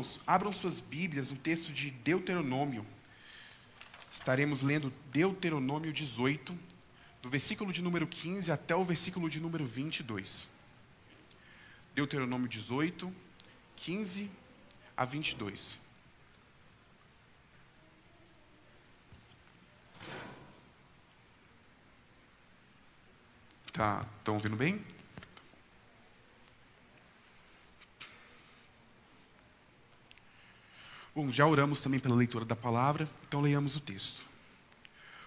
Irmãos, abram suas Bíblias no texto de Deuteronômio. Estaremos lendo Deuteronômio 18, do versículo de número 15 até o versículo de número 22. Deuteronômio 18, 15 a 22. Tá, estão ouvindo bem? Bom, já oramos também pela leitura da palavra, então leiamos o texto.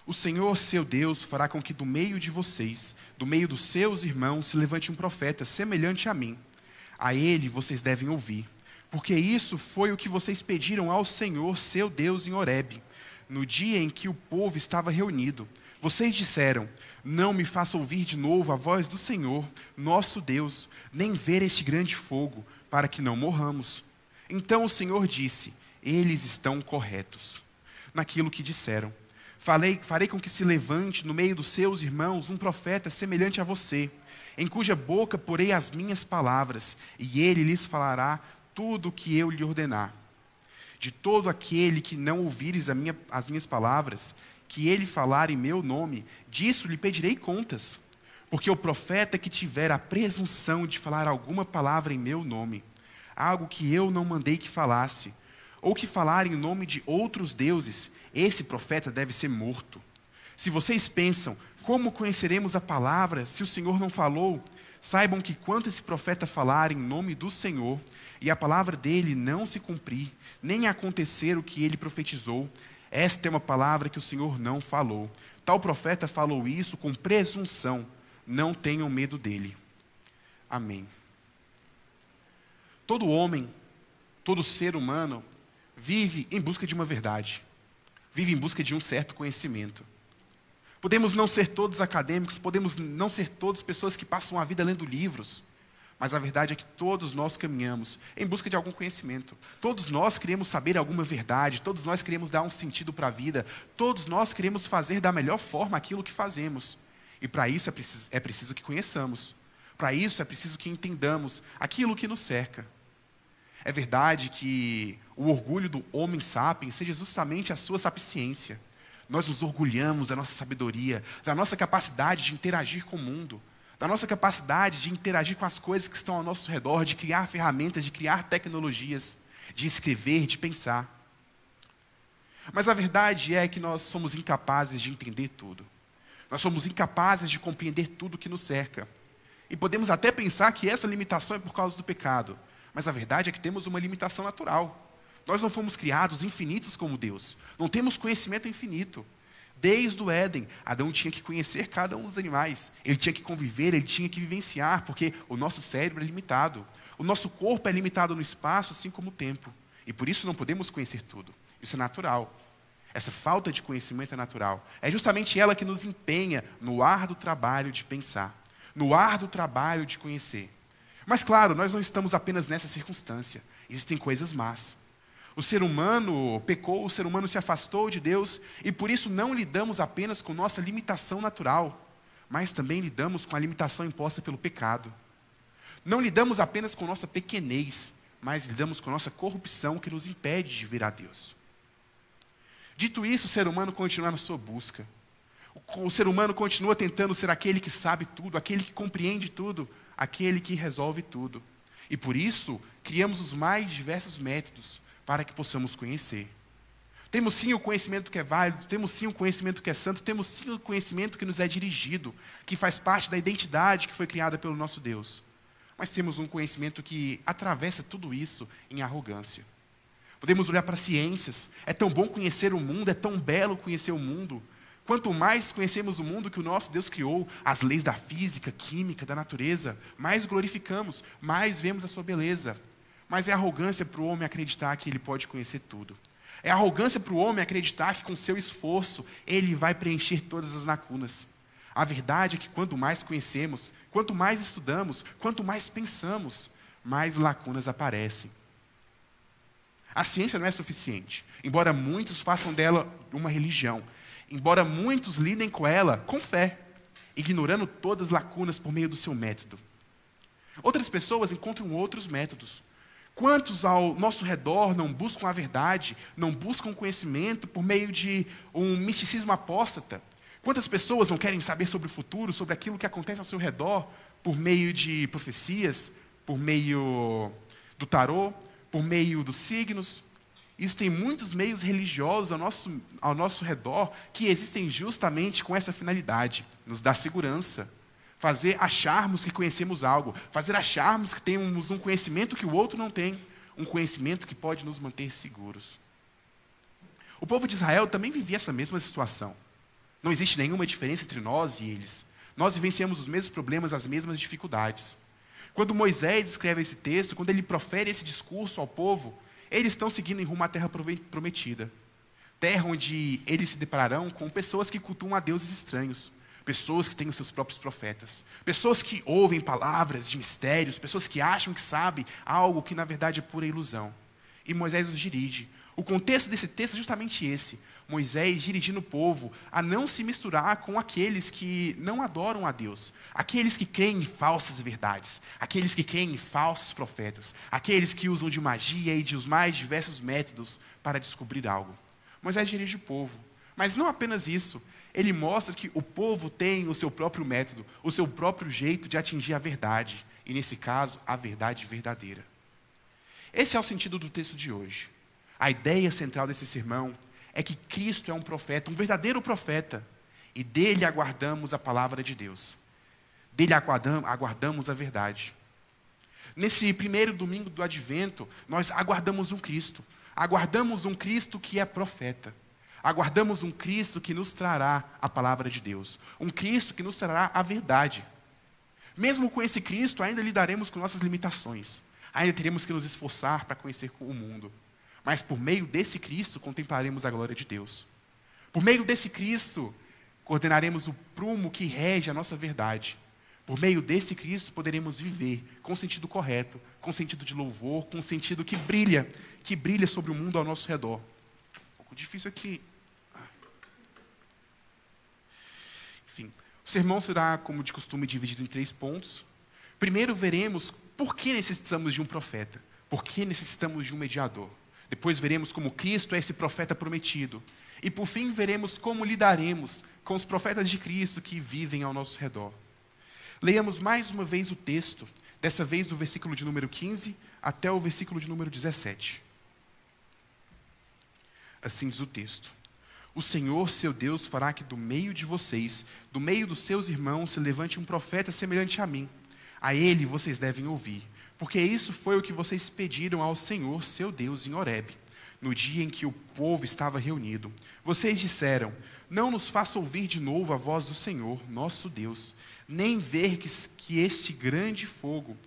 O Senhor, seu Deus, fará com que do meio de vocês, do meio dos seus irmãos, se levante um profeta semelhante a mim. A ele vocês devem ouvir, porque isso foi o que vocês pediram ao Senhor, seu Deus, em Horebe, no dia em que o povo estava reunido. Vocês disseram: Não me faça ouvir de novo a voz do Senhor, nosso Deus, nem ver este grande fogo, para que não morramos. Então o Senhor disse: eles estão corretos naquilo que disseram. Falei, farei com que se levante no meio dos seus irmãos um profeta semelhante a você, em cuja boca porei as minhas palavras, e ele lhes falará tudo o que eu lhe ordenar. De todo aquele que não ouvires minha, as minhas palavras, que ele falar em meu nome, disso lhe pedirei contas. Porque o profeta que tiver a presunção de falar alguma palavra em meu nome, algo que eu não mandei que falasse, ou que falar em nome de outros deuses, esse profeta deve ser morto. Se vocês pensam, como conheceremos a palavra se o Senhor não falou? Saibam que quanto esse profeta falar em nome do Senhor, e a palavra dele não se cumprir, nem acontecer o que ele profetizou, esta é uma palavra que o Senhor não falou. Tal profeta falou isso com presunção. Não tenham medo dele. Amém. Todo homem, todo ser humano vive em busca de uma verdade, vive em busca de um certo conhecimento. Podemos não ser todos acadêmicos, podemos não ser todos pessoas que passam a vida lendo livros, mas a verdade é que todos nós caminhamos em busca de algum conhecimento. Todos nós queremos saber alguma verdade, todos nós queremos dar um sentido para a vida, todos nós queremos fazer da melhor forma aquilo que fazemos. E para isso é preciso, é preciso que conheçamos, para isso é preciso que entendamos aquilo que nos cerca. É verdade que o orgulho do homem sapiens seja justamente a sua sapiência. Nós nos orgulhamos da nossa sabedoria, da nossa capacidade de interagir com o mundo, da nossa capacidade de interagir com as coisas que estão ao nosso redor, de criar ferramentas, de criar tecnologias, de escrever, de pensar. Mas a verdade é que nós somos incapazes de entender tudo. Nós somos incapazes de compreender tudo que nos cerca. E podemos até pensar que essa limitação é por causa do pecado. Mas a verdade é que temos uma limitação natural. Nós não fomos criados infinitos como Deus. Não temos conhecimento infinito. Desde o Éden, Adão tinha que conhecer cada um dos animais. Ele tinha que conviver, ele tinha que vivenciar, porque o nosso cérebro é limitado. O nosso corpo é limitado no espaço, assim como o tempo. E por isso não podemos conhecer tudo. Isso é natural. Essa falta de conhecimento é natural. É justamente ela que nos empenha no árduo trabalho de pensar, no árduo trabalho de conhecer. Mas, claro, nós não estamos apenas nessa circunstância. Existem coisas más. O ser humano pecou, o ser humano se afastou de Deus e por isso não lidamos apenas com nossa limitação natural, mas também lidamos com a limitação imposta pelo pecado. Não lidamos apenas com nossa pequenez, mas lidamos com nossa corrupção que nos impede de vir a Deus. Dito isso, o ser humano continua na sua busca. O ser humano continua tentando ser aquele que sabe tudo, aquele que compreende tudo, aquele que resolve tudo. E por isso, criamos os mais diversos métodos para que possamos conhecer. Temos sim o conhecimento que é válido, temos sim o conhecimento que é santo, temos sim o conhecimento que nos é dirigido, que faz parte da identidade que foi criada pelo nosso Deus. Mas temos um conhecimento que atravessa tudo isso em arrogância. Podemos olhar para ciências, é tão bom conhecer o mundo, é tão belo conhecer o mundo, Quanto mais conhecemos o mundo que o nosso Deus criou, as leis da física, química, da natureza, mais glorificamos, mais vemos a sua beleza. Mas é arrogância para o homem acreditar que ele pode conhecer tudo. É arrogância para o homem acreditar que com seu esforço ele vai preencher todas as lacunas. A verdade é que quanto mais conhecemos, quanto mais estudamos, quanto mais pensamos, mais lacunas aparecem. A ciência não é suficiente, embora muitos façam dela uma religião embora muitos lidem com ela com fé, ignorando todas as lacunas por meio do seu método. Outras pessoas encontram outros métodos, Quantos ao nosso redor não buscam a verdade, não buscam conhecimento por meio de um misticismo apóstata? Quantas pessoas não querem saber sobre o futuro, sobre aquilo que acontece ao seu redor, por meio de profecias, por meio do tarô, por meio dos signos? Existem muitos meios religiosos ao nosso, ao nosso redor que existem justamente com essa finalidade, nos dar segurança, fazer acharmos que conhecemos algo, fazer acharmos que temos um conhecimento que o outro não tem, um conhecimento que pode nos manter seguros. O povo de Israel também vivia essa mesma situação. Não existe nenhuma diferença entre nós e eles. Nós vivenciamos os mesmos problemas, as mesmas dificuldades. Quando Moisés escreve esse texto, quando ele profere esse discurso ao povo, eles estão seguindo em rumo à terra prometida. Terra onde eles se depararão com pessoas que cultuam a deuses estranhos, pessoas que têm os seus próprios profetas, pessoas que ouvem palavras de mistérios, pessoas que acham que sabem algo que na verdade é pura ilusão. E Moisés os dirige. O contexto desse texto é justamente esse: Moisés dirigindo o povo a não se misturar com aqueles que não adoram a Deus, aqueles que creem em falsas verdades, aqueles que creem em falsos profetas, aqueles que usam de magia e de os mais diversos métodos para descobrir algo. Moisés dirige o povo, mas não apenas isso, ele mostra que o povo tem o seu próprio método, o seu próprio jeito de atingir a verdade, e nesse caso, a verdade verdadeira. Esse é o sentido do texto de hoje. A ideia central desse sermão é que Cristo é um profeta, um verdadeiro profeta, e dele aguardamos a palavra de Deus. Dele aguardamos a verdade. Nesse primeiro domingo do advento, nós aguardamos um Cristo. Aguardamos um Cristo que é profeta. Aguardamos um Cristo que nos trará a palavra de Deus, um Cristo que nos trará a verdade. Mesmo com esse Cristo, ainda lidaremos com nossas limitações, ainda teremos que nos esforçar para conhecer o mundo. Mas por meio desse Cristo contemplaremos a glória de Deus. Por meio desse Cristo coordenaremos o prumo que rege a nossa verdade. Por meio desse Cristo poderemos viver com sentido correto, com sentido de louvor, com sentido que brilha, que brilha sobre o mundo ao nosso redor. Um pouco difícil aqui Enfim, o sermão será, como de costume, dividido em três pontos. Primeiro, veremos por que necessitamos de um profeta, por que necessitamos de um mediador. Depois, veremos como Cristo é esse profeta prometido. E, por fim, veremos como lidaremos com os profetas de Cristo que vivem ao nosso redor. Leiamos mais uma vez o texto, dessa vez do versículo de número 15 até o versículo de número 17. Assim diz o texto. O Senhor, seu Deus, fará que do meio de vocês, do meio dos seus irmãos, se levante um profeta semelhante a mim. A ele vocês devem ouvir, porque isso foi o que vocês pediram ao Senhor, seu Deus, em Horebe, no dia em que o povo estava reunido. Vocês disseram: Não nos faça ouvir de novo a voz do Senhor, nosso Deus, nem ver que, que este grande fogo,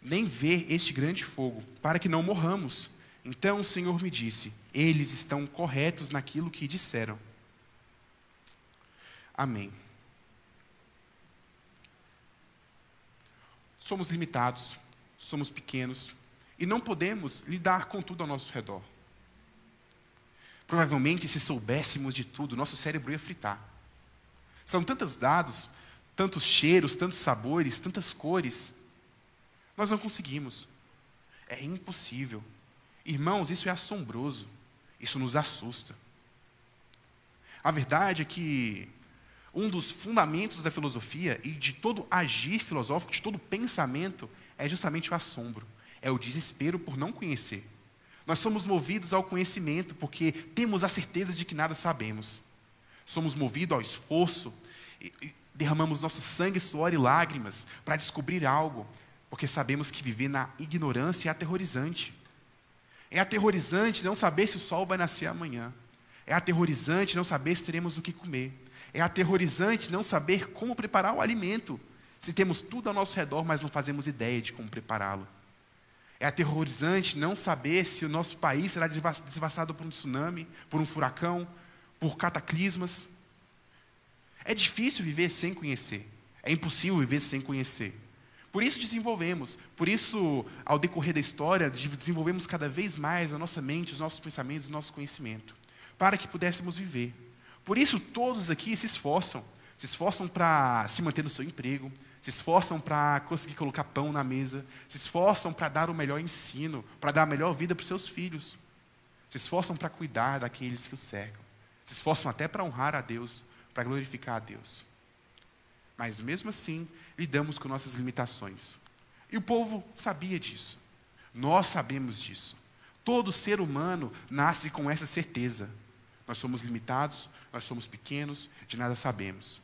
nem ver este grande fogo, para que não morramos. Então o Senhor me disse: Eles estão corretos naquilo que disseram. Amém. Somos limitados, somos pequenos e não podemos lidar com tudo ao nosso redor. Provavelmente, se soubéssemos de tudo, nosso cérebro ia fritar. São tantos dados, tantos cheiros, tantos sabores, tantas cores. Nós não conseguimos. É impossível. Irmãos, isso é assombroso, isso nos assusta. A verdade é que um dos fundamentos da filosofia e de todo agir filosófico, de todo pensamento, é justamente o assombro, é o desespero por não conhecer. Nós somos movidos ao conhecimento porque temos a certeza de que nada sabemos. Somos movidos ao esforço, derramamos nosso sangue, suor e lágrimas para descobrir algo, porque sabemos que viver na ignorância é aterrorizante. É aterrorizante não saber se o sol vai nascer amanhã. É aterrorizante não saber se teremos o que comer. É aterrorizante não saber como preparar o alimento. Se temos tudo ao nosso redor, mas não fazemos ideia de como prepará-lo. É aterrorizante não saber se o nosso país será devassado por um tsunami, por um furacão, por cataclismas. É difícil viver sem conhecer. É impossível viver sem conhecer. Por isso desenvolvemos, por isso, ao decorrer da história, desenvolvemos cada vez mais a nossa mente, os nossos pensamentos, o nosso conhecimento, para que pudéssemos viver. Por isso, todos aqui se esforçam, se esforçam para se manter no seu emprego, se esforçam para conseguir colocar pão na mesa, se esforçam para dar o melhor ensino, para dar a melhor vida para os seus filhos, se esforçam para cuidar daqueles que os cercam, se esforçam até para honrar a Deus, para glorificar a Deus. Mas mesmo assim, lidamos com nossas limitações. E o povo sabia disso. Nós sabemos disso. Todo ser humano nasce com essa certeza. Nós somos limitados, nós somos pequenos, de nada sabemos.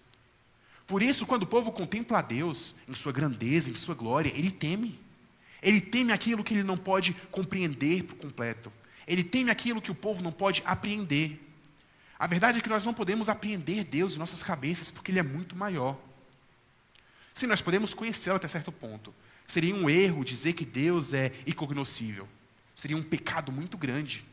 Por isso, quando o povo contempla a Deus em sua grandeza, em sua glória, ele teme. Ele teme aquilo que ele não pode compreender por completo. Ele teme aquilo que o povo não pode apreender. A verdade é que nós não podemos apreender Deus em nossas cabeças, porque Ele é muito maior. Sim, nós podemos conhecê-lo até certo ponto. Seria um erro dizer que Deus é incognoscível. Seria um pecado muito grande,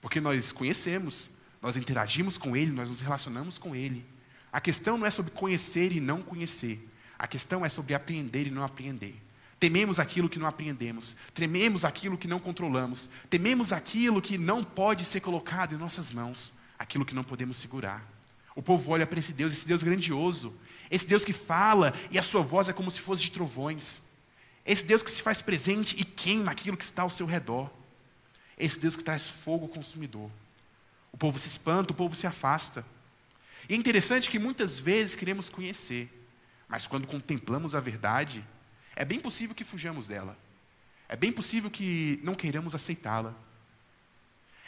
porque nós conhecemos, nós interagimos com Ele, nós nos relacionamos com Ele. A questão não é sobre conhecer e não conhecer, a questão é sobre apreender e não apreender. Tememos aquilo que não apreendemos, tememos aquilo que não controlamos, tememos aquilo que não pode ser colocado em nossas mãos, aquilo que não podemos segurar. O povo olha para esse Deus, esse Deus grandioso, esse Deus que fala e a sua voz é como se fosse de trovões, esse Deus que se faz presente e queima aquilo que está ao seu redor. Esse Deus que traz fogo consumidor. O povo se espanta, o povo se afasta. E é interessante que muitas vezes queremos conhecer, mas quando contemplamos a verdade, é bem possível que fujamos dela. É bem possível que não queiramos aceitá-la.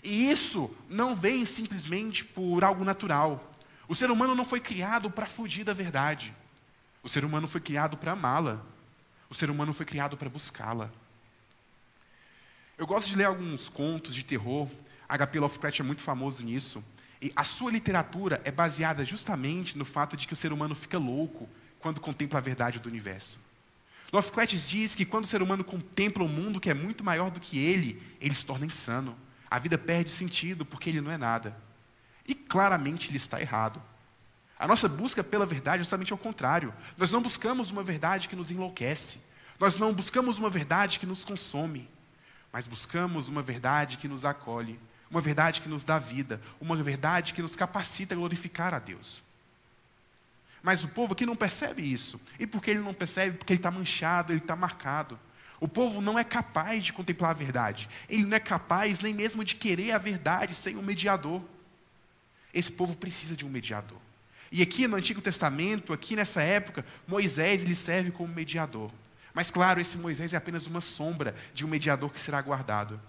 E isso não vem simplesmente por algo natural. O ser humano não foi criado para fugir da verdade. O ser humano foi criado para amá-la. O ser humano foi criado para buscá-la. Eu gosto de ler alguns contos de terror. H.P. Lovecraft é muito famoso nisso. E a sua literatura é baseada justamente no fato de que o ser humano fica louco quando contempla a verdade do universo. Lovecraft diz que quando o ser humano contempla um mundo que é muito maior do que ele, ele se torna insano. A vida perde sentido porque ele não é nada. E claramente ele está errado. A nossa busca pela verdade é justamente ao contrário. Nós não buscamos uma verdade que nos enlouquece. Nós não buscamos uma verdade que nos consome mas buscamos uma verdade que nos acolhe, uma verdade que nos dá vida, uma verdade que nos capacita a glorificar a Deus. Mas o povo aqui não percebe isso. E por que ele não percebe? Porque ele está manchado, ele está marcado. O povo não é capaz de contemplar a verdade. Ele não é capaz nem mesmo de querer a verdade sem um mediador. Esse povo precisa de um mediador. E aqui no Antigo Testamento, aqui nessa época, Moisés ele serve como mediador. Mas claro, esse Moisés é apenas uma sombra de um mediador que será guardado.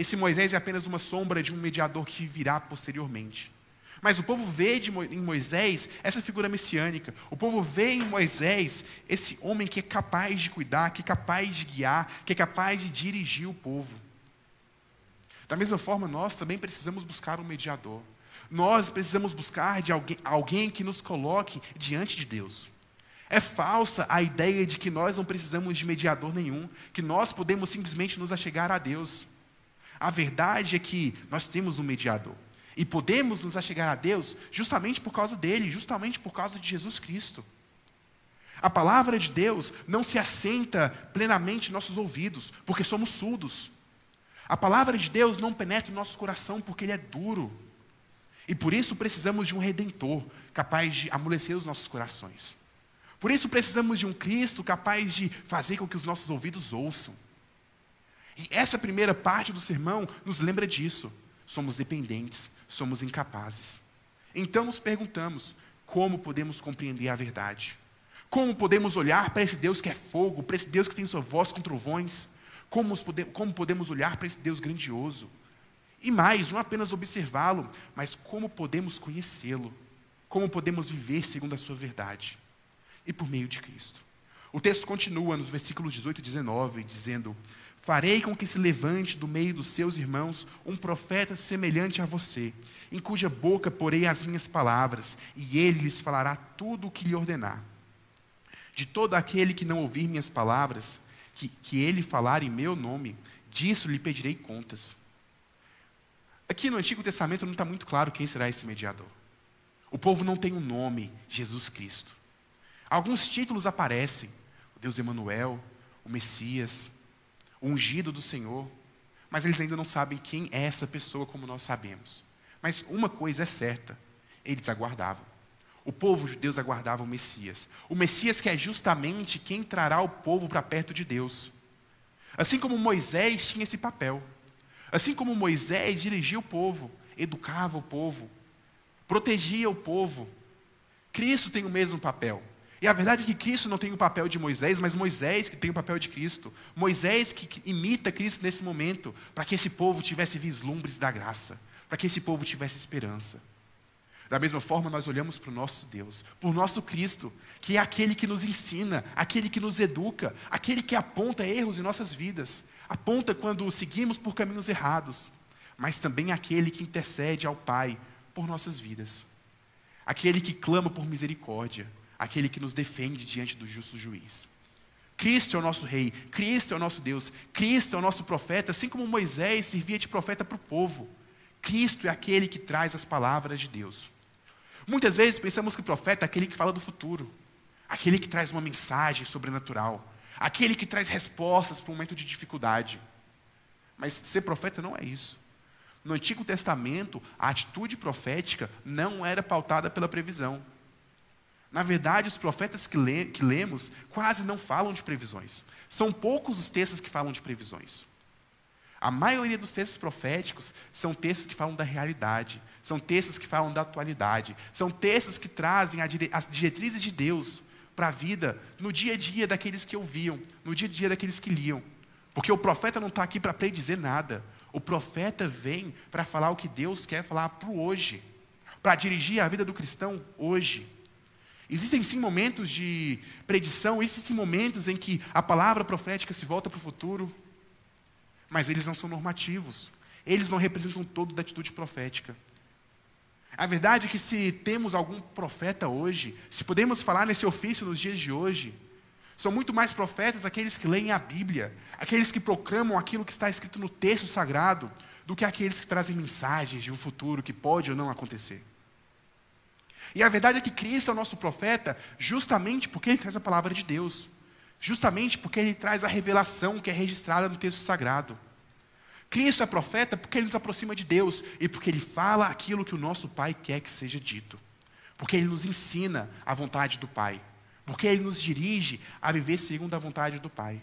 Esse Moisés é apenas uma sombra de um mediador que virá posteriormente. Mas o povo vê em Moisés essa figura messiânica. O povo vê em Moisés esse homem que é capaz de cuidar, que é capaz de guiar, que é capaz de dirigir o povo. Da mesma forma, nós também precisamos buscar um mediador. Nós precisamos buscar de alguém, alguém que nos coloque diante de Deus. É falsa a ideia de que nós não precisamos de mediador nenhum, que nós podemos simplesmente nos achegar a Deus. A verdade é que nós temos um mediador. E podemos nos achegar a Deus justamente por causa dele, justamente por causa de Jesus Cristo. A palavra de Deus não se assenta plenamente em nossos ouvidos, porque somos surdos. A palavra de Deus não penetra em nosso coração, porque ele é duro. E por isso precisamos de um redentor capaz de amolecer os nossos corações. Por isso precisamos de um Cristo capaz de fazer com que os nossos ouvidos ouçam. E essa primeira parte do sermão nos lembra disso. Somos dependentes, somos incapazes. Então nos perguntamos: como podemos compreender a verdade? Como podemos olhar para esse Deus que é fogo, para esse Deus que tem sua voz com trovões? Como, como podemos olhar para esse Deus grandioso? E mais, não apenas observá-lo, mas como podemos conhecê-lo? Como podemos viver segundo a sua verdade? e por meio de Cristo. O texto continua nos versículos 18 e 19, dizendo: Farei com que se levante do meio dos seus irmãos um profeta semelhante a você, em cuja boca porei as minhas palavras, e ele lhes falará tudo o que lhe ordenar. De todo aquele que não ouvir minhas palavras, que, que ele falar em meu nome, disso lhe pedirei contas. Aqui no Antigo Testamento não está muito claro quem será esse mediador. O povo não tem um nome, Jesus Cristo. Alguns títulos aparecem: o Deus Emanuel, o Messias, ungido do Senhor, mas eles ainda não sabem quem é essa pessoa como nós sabemos. Mas uma coisa é certa: eles aguardavam. O povo de Deus aguardava o Messias. O Messias que é justamente quem trará o povo para perto de Deus. Assim como Moisés tinha esse papel. Assim como Moisés dirigia o povo, educava o povo, protegia o povo. Cristo tem o mesmo papel. E a verdade é que Cristo não tem o papel de Moisés, mas Moisés que tem o papel de Cristo. Moisés que imita Cristo nesse momento, para que esse povo tivesse vislumbres da graça, para que esse povo tivesse esperança. Da mesma forma, nós olhamos para o nosso Deus, para o nosso Cristo, que é aquele que nos ensina, aquele que nos educa, aquele que aponta erros em nossas vidas, aponta quando seguimos por caminhos errados, mas também aquele que intercede ao Pai por nossas vidas, aquele que clama por misericórdia, aquele que nos defende diante do justo juiz. Cristo é o nosso rei, Cristo é o nosso Deus, Cristo é o nosso profeta, assim como Moisés servia de profeta para o povo. Cristo é aquele que traz as palavras de Deus. Muitas vezes pensamos que o profeta é aquele que fala do futuro, aquele que traz uma mensagem sobrenatural, aquele que traz respostas para um momento de dificuldade. Mas ser profeta não é isso. No Antigo Testamento, a atitude profética não era pautada pela previsão. Na verdade, os profetas que, lê, que lemos quase não falam de previsões. São poucos os textos que falam de previsões. A maioria dos textos proféticos são textos que falam da realidade, são textos que falam da atualidade, são textos que trazem as diretrizes de Deus para a vida no dia a dia daqueles que ouviam, no dia a dia daqueles que liam. Porque o profeta não está aqui para predizer nada, o profeta vem para falar o que Deus quer falar para o hoje, para dirigir a vida do cristão hoje. Existem sim momentos de predição, existem momentos em que a palavra profética se volta para o futuro, mas eles não são normativos. Eles não representam todo da atitude profética. A verdade é que se temos algum profeta hoje, se podemos falar nesse ofício nos dias de hoje, são muito mais profetas aqueles que leem a Bíblia, aqueles que proclamam aquilo que está escrito no texto sagrado, do que aqueles que trazem mensagens de um futuro que pode ou não acontecer. E a verdade é que Cristo é o nosso profeta justamente porque ele traz a palavra de Deus. Justamente porque ele traz a revelação que é registrada no texto sagrado. Cristo é profeta porque ele nos aproxima de Deus e porque ele fala aquilo que o nosso Pai quer que seja dito. Porque ele nos ensina a vontade do Pai. Porque ele nos dirige a viver segundo a vontade do Pai.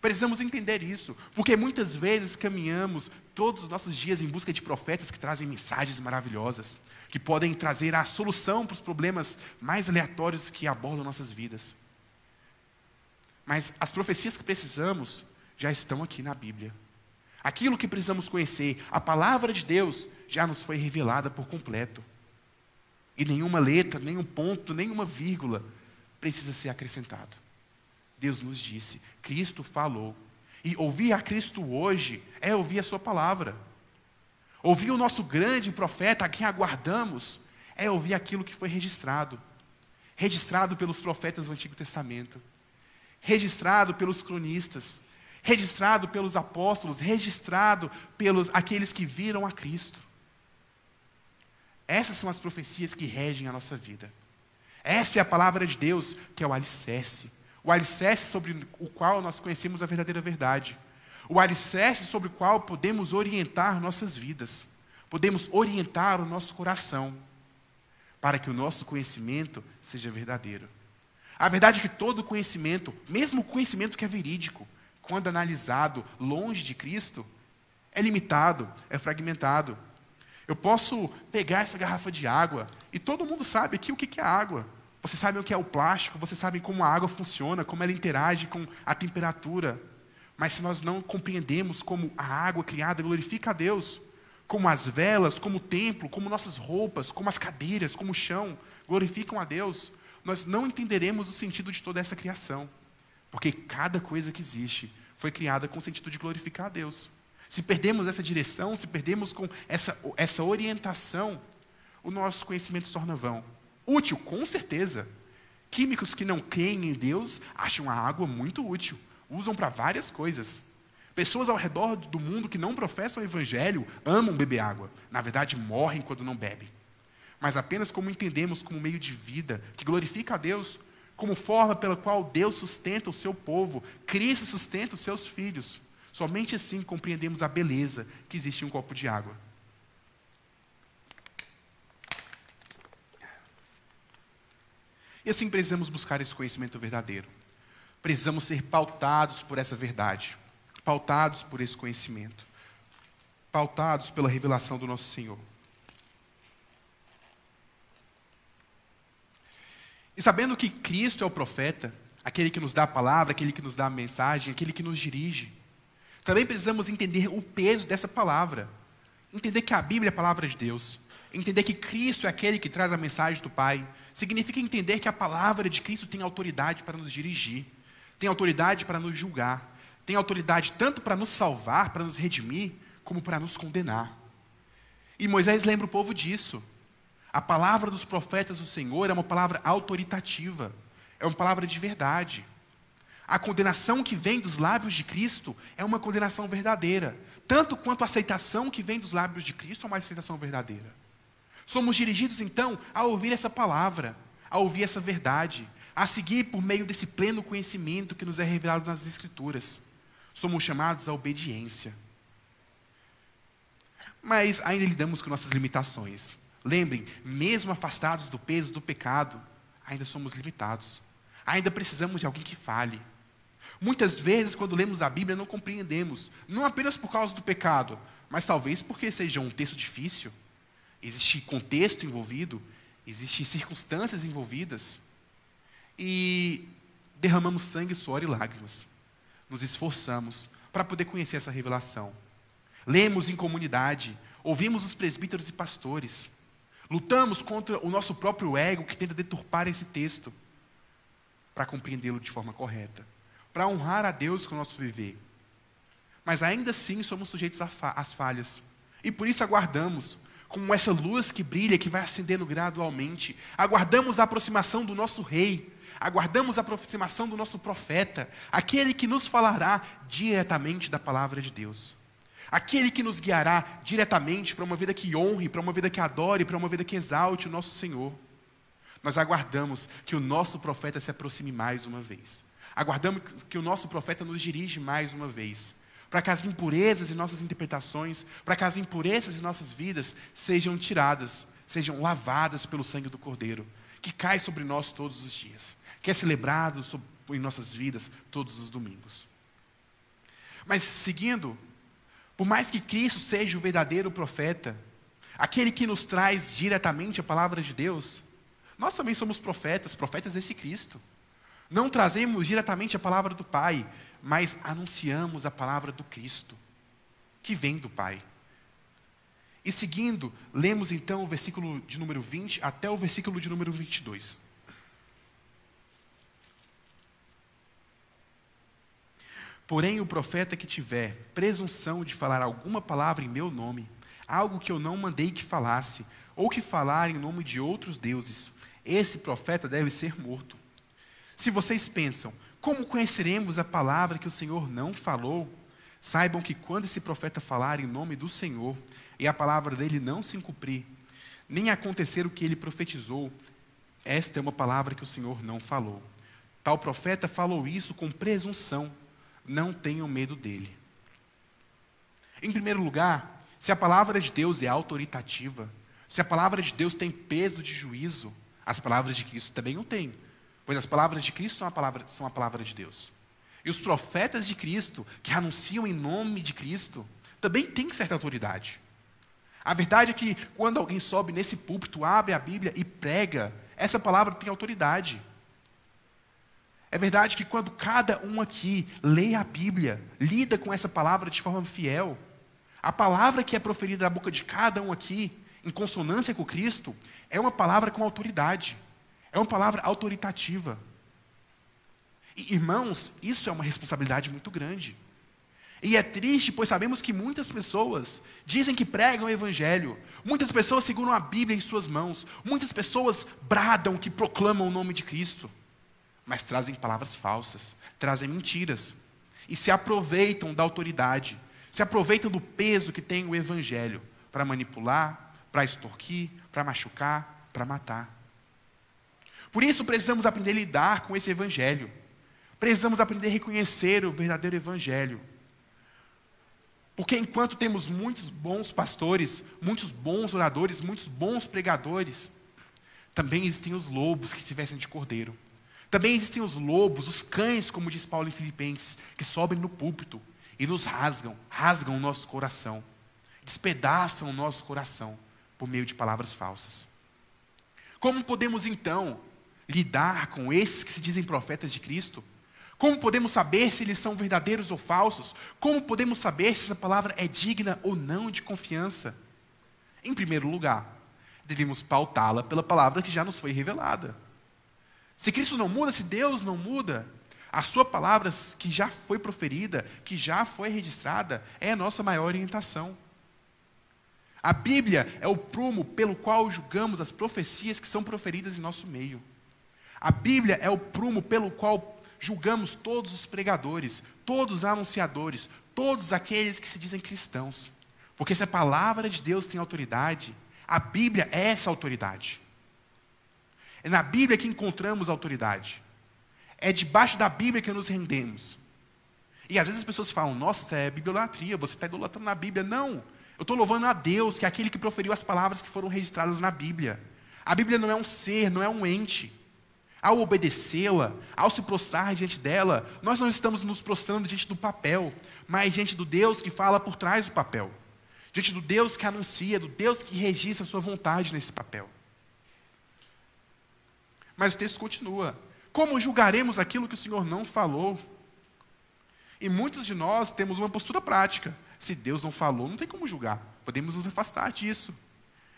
Precisamos entender isso, porque muitas vezes caminhamos todos os nossos dias em busca de profetas que trazem mensagens maravilhosas que podem trazer a solução para os problemas mais aleatórios que abordam nossas vidas. Mas as profecias que precisamos já estão aqui na Bíblia. Aquilo que precisamos conhecer, a palavra de Deus, já nos foi revelada por completo. E nenhuma letra, nenhum ponto, nenhuma vírgula precisa ser acrescentado. Deus nos disse, Cristo falou. E ouvir a Cristo hoje é ouvir a Sua palavra. Ouvir o nosso grande profeta, a quem aguardamos, é ouvir aquilo que foi registrado registrado pelos profetas do Antigo Testamento, registrado pelos cronistas, registrado pelos apóstolos, registrado pelos aqueles que viram a Cristo. Essas são as profecias que regem a nossa vida. Essa é a palavra de Deus, que é o alicerce. O alicerce sobre o qual nós conhecemos a verdadeira verdade o alicerce sobre o qual podemos orientar nossas vidas, podemos orientar o nosso coração, para que o nosso conhecimento seja verdadeiro. A verdade é que todo conhecimento, mesmo o conhecimento que é verídico, quando analisado longe de Cristo, é limitado, é fragmentado. Eu posso pegar essa garrafa de água e todo mundo sabe aqui o que é água. Você sabe o que é o plástico, você sabe como a água funciona, como ela interage com a temperatura. Mas se nós não compreendemos como a água criada glorifica a Deus, como as velas, como o templo, como nossas roupas, como as cadeiras, como o chão glorificam a Deus, nós não entenderemos o sentido de toda essa criação. Porque cada coisa que existe foi criada com o sentido de glorificar a Deus. Se perdemos essa direção, se perdemos com essa, essa orientação, o nosso conhecimento se torna vão. Útil, com certeza. Químicos que não creem em Deus acham a água muito útil usam para várias coisas. Pessoas ao redor do mundo que não professam o evangelho amam beber água. Na verdade, morrem quando não bebem. Mas apenas como entendemos como meio de vida que glorifica a Deus, como forma pela qual Deus sustenta o seu povo, Cristo sustenta os seus filhos. Somente assim compreendemos a beleza que existe em um copo de água. E assim precisamos buscar esse conhecimento verdadeiro. Precisamos ser pautados por essa verdade, pautados por esse conhecimento, pautados pela revelação do nosso Senhor. E sabendo que Cristo é o profeta, aquele que nos dá a palavra, aquele que nos dá a mensagem, aquele que nos dirige, também precisamos entender o peso dessa palavra. Entender que a Bíblia é a palavra de Deus. Entender que Cristo é aquele que traz a mensagem do Pai. Significa entender que a palavra de Cristo tem autoridade para nos dirigir, tem autoridade para nos julgar, tem autoridade tanto para nos salvar, para nos redimir, como para nos condenar. E Moisés lembra o povo disso. A palavra dos profetas do Senhor é uma palavra autoritativa, é uma palavra de verdade. A condenação que vem dos lábios de Cristo é uma condenação verdadeira, tanto quanto a aceitação que vem dos lábios de Cristo é uma aceitação verdadeira. Somos dirigidos então a ouvir essa palavra, a ouvir essa verdade, a seguir por meio desse pleno conhecimento que nos é revelado nas Escrituras. Somos chamados à obediência. Mas ainda lidamos com nossas limitações. Lembrem, mesmo afastados do peso do pecado, ainda somos limitados. Ainda precisamos de alguém que fale. Muitas vezes, quando lemos a Bíblia, não compreendemos, não apenas por causa do pecado, mas talvez porque seja um texto difícil. Existe contexto envolvido, existem circunstâncias envolvidas. E derramamos sangue, suor e lágrimas. Nos esforçamos para poder conhecer essa revelação. Lemos em comunidade, ouvimos os presbíteros e pastores. Lutamos contra o nosso próprio ego que tenta deturpar esse texto para compreendê-lo de forma correta, para honrar a Deus com o nosso viver. Mas ainda assim somos sujeitos às falhas. E por isso aguardamos, como essa luz que brilha, que vai acendendo gradualmente. Aguardamos a aproximação do nosso rei, aguardamos a aproximação do nosso profeta, aquele que nos falará diretamente da palavra de Deus. Aquele que nos guiará diretamente para uma vida que honre, para uma vida que adore, para uma vida que exalte o nosso Senhor. Nós aguardamos que o nosso profeta se aproxime mais uma vez. Aguardamos que o nosso profeta nos dirige mais uma vez. Para que as impurezas em nossas interpretações, para que as impurezas em nossas vidas sejam tiradas, sejam lavadas pelo sangue do Cordeiro, que cai sobre nós todos os dias, que é celebrado em nossas vidas todos os domingos. Mas seguindo por mais que Cristo seja o verdadeiro profeta, aquele que nos traz diretamente a palavra de Deus, nós também somos profetas, profetas desse Cristo. Não trazemos diretamente a palavra do Pai, mas anunciamos a palavra do Cristo, que vem do Pai. E seguindo, lemos então o versículo de número 20 até o versículo de número 22. Porém, o profeta que tiver presunção de falar alguma palavra em meu nome, algo que eu não mandei que falasse, ou que falar em nome de outros deuses, esse profeta deve ser morto. Se vocês pensam, como conheceremos a palavra que o Senhor não falou? Saibam que quando esse profeta falar em nome do Senhor, e a palavra dele não se cumprir, nem acontecer o que ele profetizou, esta é uma palavra que o Senhor não falou. Tal profeta falou isso com presunção não tenham medo dele. Em primeiro lugar, se a palavra de Deus é autoritativa, se a palavra de Deus tem peso de juízo, as palavras de Cristo também não têm, pois as palavras de Cristo são a palavra, são a palavra de Deus. E os profetas de Cristo, que anunciam em nome de Cristo, também têm certa autoridade. A verdade é que quando alguém sobe nesse púlpito, abre a Bíblia e prega, essa palavra tem autoridade. É verdade que quando cada um aqui lê a Bíblia, lida com essa palavra de forma fiel, a palavra que é proferida da boca de cada um aqui, em consonância com Cristo, é uma palavra com autoridade, é uma palavra autoritativa. E, irmãos, isso é uma responsabilidade muito grande. E é triste, pois sabemos que muitas pessoas dizem que pregam o Evangelho, muitas pessoas seguram a Bíblia em suas mãos, muitas pessoas bradam que proclamam o nome de Cristo mas trazem palavras falsas, trazem mentiras e se aproveitam da autoridade, se aproveitam do peso que tem o evangelho para manipular, para extorquir, para machucar, para matar. Por isso precisamos aprender a lidar com esse evangelho. Precisamos aprender a reconhecer o verdadeiro evangelho. Porque enquanto temos muitos bons pastores, muitos bons oradores, muitos bons pregadores, também existem os lobos que se vestem de cordeiro. Também existem os lobos, os cães, como diz Paulo em Filipenses, que sobem no púlpito e nos rasgam, rasgam o nosso coração, despedaçam o nosso coração por meio de palavras falsas. Como podemos então lidar com esses que se dizem profetas de Cristo? Como podemos saber se eles são verdadeiros ou falsos? Como podemos saber se essa palavra é digna ou não de confiança? Em primeiro lugar, devemos pautá-la pela palavra que já nos foi revelada. Se Cristo não muda, se Deus não muda, a sua palavra que já foi proferida, que já foi registrada, é a nossa maior orientação. A Bíblia é o prumo pelo qual julgamos as profecias que são proferidas em nosso meio. A Bíblia é o prumo pelo qual julgamos todos os pregadores, todos os anunciadores, todos aqueles que se dizem cristãos. Porque se a palavra de Deus tem autoridade, a Bíblia é essa autoridade. É na Bíblia que encontramos autoridade. É debaixo da Bíblia que nos rendemos. E às vezes as pessoas falam, nossa, é bibliolatria, você está idolatrando na Bíblia. Não. Eu estou louvando a Deus, que é aquele que proferiu as palavras que foram registradas na Bíblia. A Bíblia não é um ser, não é um ente. Ao obedecê-la, ao se prostrar diante dela, nós não estamos nos prostrando diante do papel, mas diante do Deus que fala por trás do papel. Diante do Deus que anuncia, do Deus que registra a sua vontade nesse papel. Mas o texto continua. Como julgaremos aquilo que o Senhor não falou? E muitos de nós temos uma postura prática. Se Deus não falou, não tem como julgar. Podemos nos afastar disso.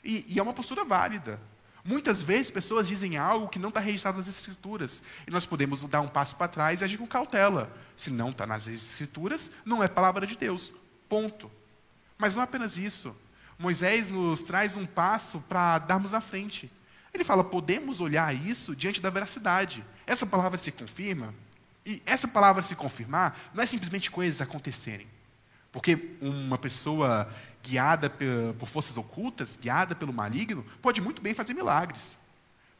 E, e é uma postura válida. Muitas vezes pessoas dizem algo que não está registrado nas Escrituras. E nós podemos dar um passo para trás e agir com cautela. Se não está nas Escrituras, não é palavra de Deus. Ponto. Mas não apenas isso. Moisés nos traz um passo para darmos à frente. Ele fala: podemos olhar isso diante da veracidade. Essa palavra se confirma. E essa palavra se confirmar não é simplesmente coisas acontecerem. Porque uma pessoa guiada por forças ocultas, guiada pelo maligno, pode muito bem fazer milagres.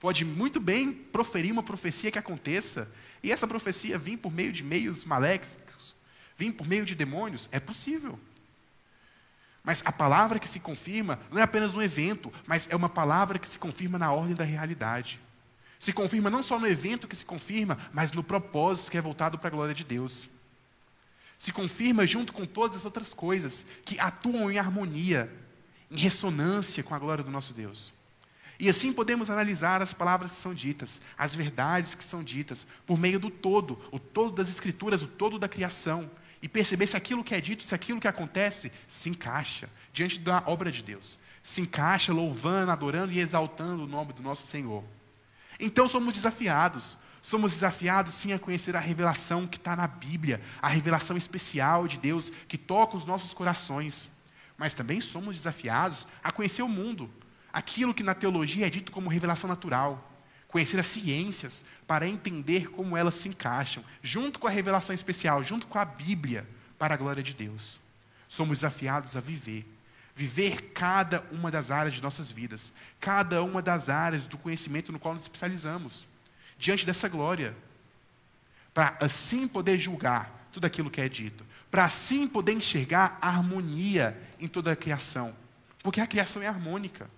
Pode muito bem proferir uma profecia que aconteça, e essa profecia vir por meio de meios maléficos, vir por meio de demônios, é possível. Mas a palavra que se confirma não é apenas um evento, mas é uma palavra que se confirma na ordem da realidade. Se confirma não só no evento que se confirma, mas no propósito que é voltado para a glória de Deus. Se confirma junto com todas as outras coisas que atuam em harmonia, em ressonância com a glória do nosso Deus. E assim podemos analisar as palavras que são ditas, as verdades que são ditas, por meio do todo, o todo das Escrituras, o todo da criação, e perceber se aquilo que é dito, se aquilo que acontece, se encaixa diante da obra de Deus. Se encaixa louvando, adorando e exaltando o nome do nosso Senhor. Então somos desafiados. Somos desafiados sim a conhecer a revelação que está na Bíblia, a revelação especial de Deus que toca os nossos corações. Mas também somos desafiados a conhecer o mundo, aquilo que na teologia é dito como revelação natural conhecer as ciências para entender como elas se encaixam, junto com a revelação especial, junto com a Bíblia, para a glória de Deus. Somos desafiados a viver, viver cada uma das áreas de nossas vidas, cada uma das áreas do conhecimento no qual nos especializamos, diante dessa glória, para assim poder julgar tudo aquilo que é dito, para assim poder enxergar a harmonia em toda a criação, porque a criação é harmônica.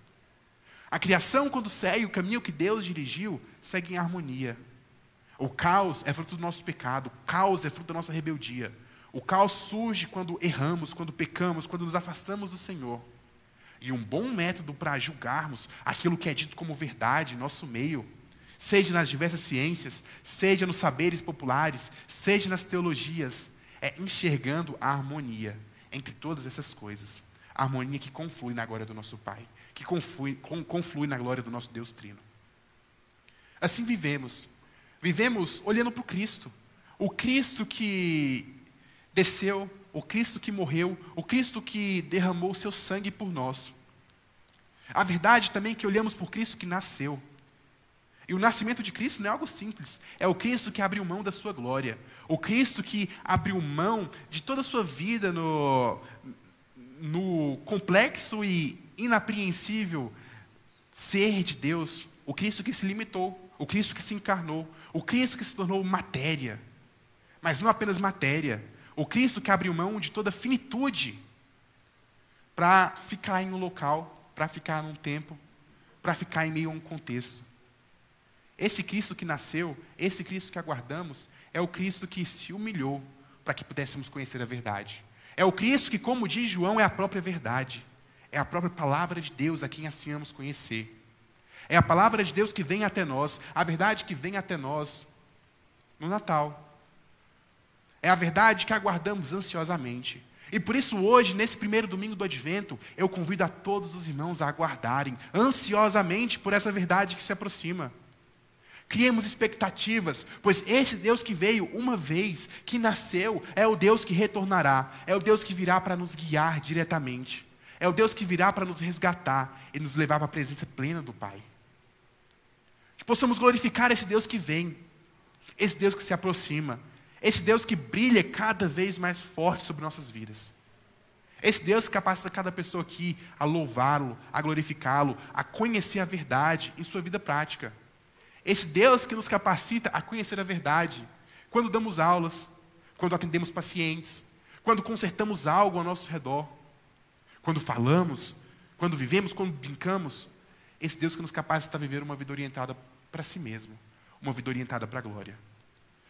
A criação, quando segue o caminho que Deus dirigiu, segue em harmonia. O caos é fruto do nosso pecado, o caos é fruto da nossa rebeldia. O caos surge quando erramos, quando pecamos, quando nos afastamos do Senhor. E um bom método para julgarmos aquilo que é dito como verdade nosso meio, seja nas diversas ciências, seja nos saberes populares, seja nas teologias, é enxergando a harmonia entre todas essas coisas. A harmonia que conflui na glória do nosso Pai que conflui, conflui na glória do nosso Deus Trino. Assim vivemos. Vivemos olhando para o Cristo. O Cristo que desceu, o Cristo que morreu, o Cristo que derramou seu sangue por nós. A verdade também é que olhamos por Cristo que nasceu. E o nascimento de Cristo não é algo simples. É o Cristo que abriu mão da sua glória. O Cristo que abriu mão de toda a sua vida no, no complexo e inapreensível ser de Deus, o Cristo que se limitou, o Cristo que se encarnou, o Cristo que se tornou matéria. Mas não apenas matéria, o Cristo que abriu mão de toda finitude para ficar em um local, para ficar num tempo, para ficar em meio a um contexto. Esse Cristo que nasceu, esse Cristo que aguardamos, é o Cristo que se humilhou para que pudéssemos conhecer a verdade. É o Cristo que, como diz João, é a própria verdade. É a própria palavra de Deus a quem ansiamos conhecer. É a palavra de Deus que vem até nós, a verdade que vem até nós no Natal. É a verdade que aguardamos ansiosamente. E por isso, hoje, nesse primeiro domingo do advento, eu convido a todos os irmãos a aguardarem ansiosamente por essa verdade que se aproxima. Criemos expectativas, pois esse Deus que veio uma vez, que nasceu, é o Deus que retornará, é o Deus que virá para nos guiar diretamente, é o Deus que virá para nos resgatar e nos levar para a presença plena do Pai. Que possamos glorificar esse Deus que vem, esse Deus que se aproxima, esse Deus que brilha cada vez mais forte sobre nossas vidas. Esse Deus que capacita cada pessoa aqui a louvá-lo, a glorificá-lo, a conhecer a verdade em sua vida prática. Esse Deus que nos capacita a conhecer a verdade. Quando damos aulas, quando atendemos pacientes, quando consertamos algo ao nosso redor, quando falamos, quando vivemos, quando brincamos. Esse Deus que nos capacita a viver uma vida orientada para si mesmo, uma vida orientada para a glória.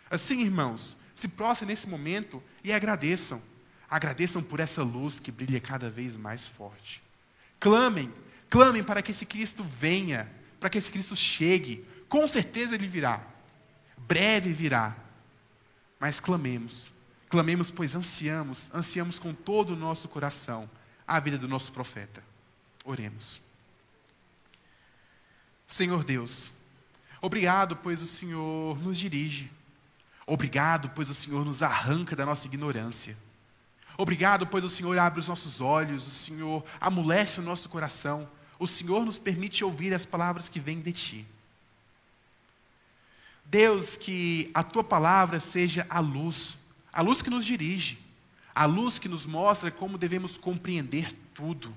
Assim, irmãos, se prostrem nesse momento e agradeçam. Agradeçam por essa luz que brilha cada vez mais forte. Clamem, clamem para que esse Cristo venha, para que esse Cristo chegue, com certeza ele virá. Breve virá. Mas clamemos. Clamemos, pois ansiamos, ansiamos com todo o nosso coração a vida do nosso profeta. Oremos. Senhor Deus, obrigado, pois o Senhor nos dirige. Obrigado, pois o Senhor nos arranca da nossa ignorância. Obrigado, pois o Senhor abre os nossos olhos, o Senhor amolece o nosso coração, o Senhor nos permite ouvir as palavras que vêm de Ti. Deus, que a tua palavra seja a luz, a luz que nos dirige, a luz que nos mostra como devemos compreender tudo.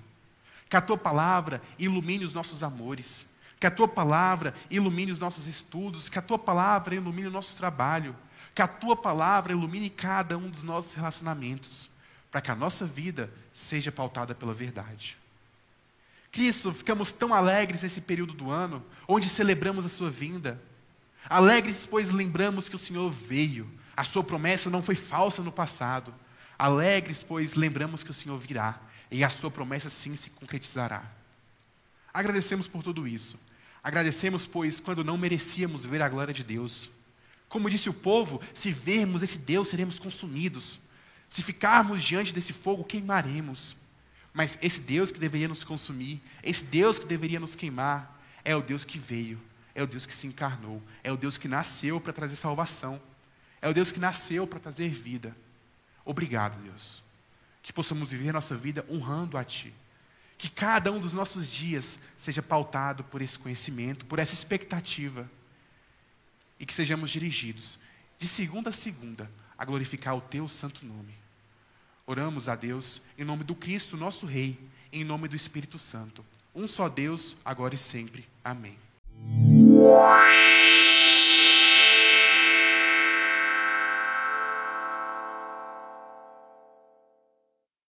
Que a tua palavra ilumine os nossos amores, que a tua palavra ilumine os nossos estudos, que a tua palavra ilumine o nosso trabalho, que a tua palavra ilumine cada um dos nossos relacionamentos, para que a nossa vida seja pautada pela verdade. Cristo, ficamos tão alegres nesse período do ano, onde celebramos a sua vinda, Alegres, pois lembramos que o Senhor veio. A sua promessa não foi falsa no passado. Alegres, pois lembramos que o Senhor virá e a sua promessa sim se concretizará. Agradecemos por tudo isso. Agradecemos, pois, quando não merecíamos ver a glória de Deus. Como disse o povo, se vermos esse Deus, seremos consumidos. Se ficarmos diante desse fogo, queimaremos. Mas esse Deus que deveria nos consumir, esse Deus que deveria nos queimar, é o Deus que veio é o Deus que se encarnou, é o Deus que nasceu para trazer salvação, é o Deus que nasceu para trazer vida. Obrigado, Deus. Que possamos viver nossa vida honrando a Ti. Que cada um dos nossos dias seja pautado por esse conhecimento, por essa expectativa. E que sejamos dirigidos, de segunda a segunda, a glorificar o Teu santo nome. Oramos a Deus em nome do Cristo, nosso Rei, em nome do Espírito Santo. Um só Deus, agora e sempre. Amém.